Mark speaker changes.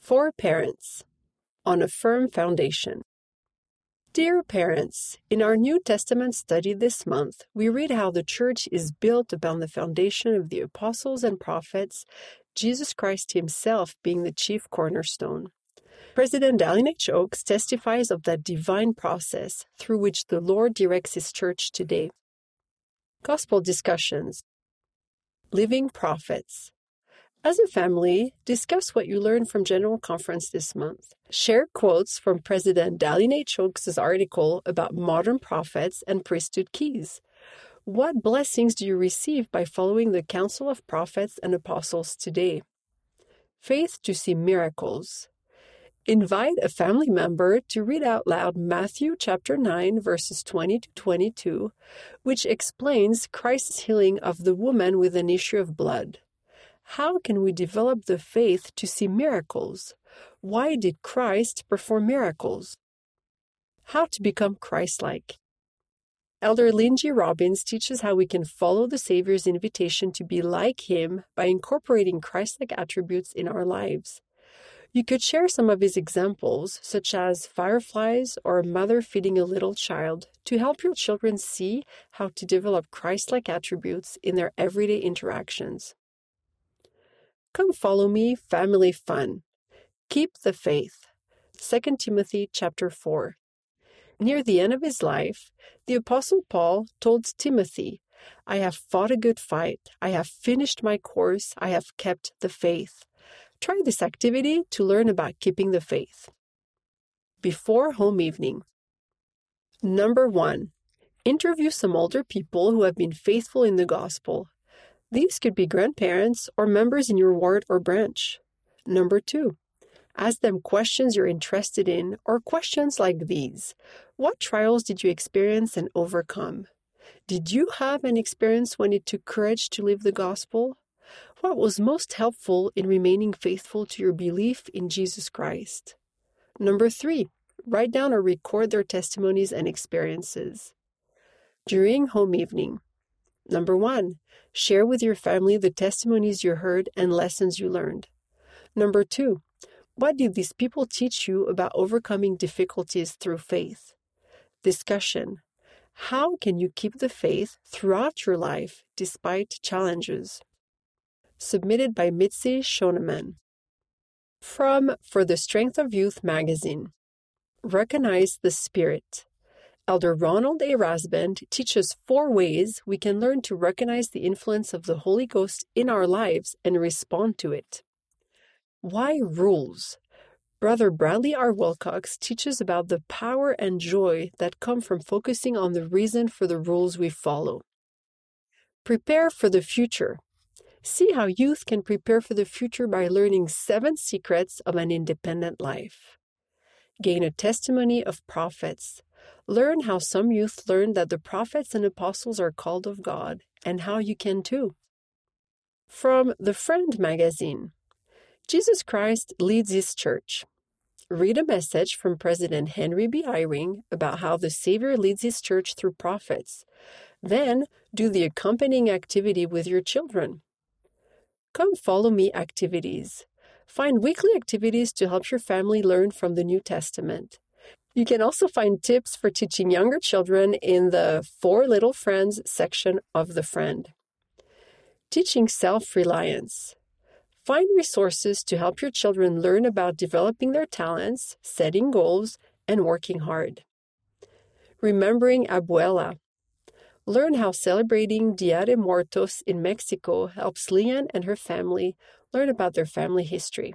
Speaker 1: For parents, on a firm foundation. Dear parents, in our New Testament study this month, we read how the church is built upon the foundation of the apostles and prophets, Jesus Christ Himself being the chief cornerstone. President Dallin H. Oaks testifies of that divine process through which the Lord directs His church today. Gospel discussions Living Prophets as a family, discuss what you learned from General Conference this month. Share quotes from President Dallin H. Oaks' article about modern prophets and priesthood keys. What blessings do you receive by following the counsel of prophets and apostles today? Faith to see miracles. Invite a family member to read out loud Matthew chapter 9 verses 20 to 22, which explains Christ's healing of the woman with an issue of blood. How can we develop the faith to see miracles? Why did Christ perform miracles? How to become Christ like. Elder Lynn Robbins teaches how we can follow the Savior's invitation to be like Him by incorporating Christ like attributes in our lives. You could share some of his examples, such as fireflies or a mother feeding a little child, to help your children see how to develop Christ like attributes in their everyday interactions. Come follow me, family fun. Keep the faith. 2 Timothy chapter 4. Near the end of his life, the apostle Paul told Timothy, I have fought a good fight. I have finished my course. I have kept the faith. Try this activity to learn about keeping the faith. Before home evening. Number 1. Interview some older people who have been faithful in the gospel. These could be grandparents or members in your ward or branch. Number two, ask them questions you're interested in or questions like these What trials did you experience and overcome? Did you have an experience when it took courage to live the gospel? What was most helpful in remaining faithful to your belief in Jesus Christ? Number three, write down or record their testimonies and experiences. During home evening, Number one, share with your family the testimonies you heard and lessons you learned. Number two, what did these people teach you about overcoming difficulties through faith? Discussion How can you keep the faith throughout your life despite challenges? Submitted by Mitzi Shoneman. From For the Strength of Youth magazine Recognize the Spirit. Elder Ronald A. Rasband teaches four ways we can learn to recognize the influence of the Holy Ghost in our lives and respond to it. Why rules? Brother Bradley R. Wilcox teaches about the power and joy that come from focusing on the reason for the rules we follow. Prepare for the future. See how youth can prepare for the future by learning seven secrets of an independent life. Gain a testimony of prophets. Learn how some youth learned that the prophets and apostles are called of God and how you can too. From the Friend magazine Jesus Christ leads his church. Read a message from President Henry B. Eyring about how the Savior leads his church through prophets. Then do the accompanying activity with your children. Come follow me activities. Find weekly activities to help your family learn from the New Testament. You can also find tips for teaching younger children in the For Little Friends section of The Friend. Teaching self reliance. Find resources to help your children learn about developing their talents, setting goals, and working hard. Remembering Abuela. Learn how celebrating Dia de Muertos in Mexico helps Leanne and her family learn about their family history.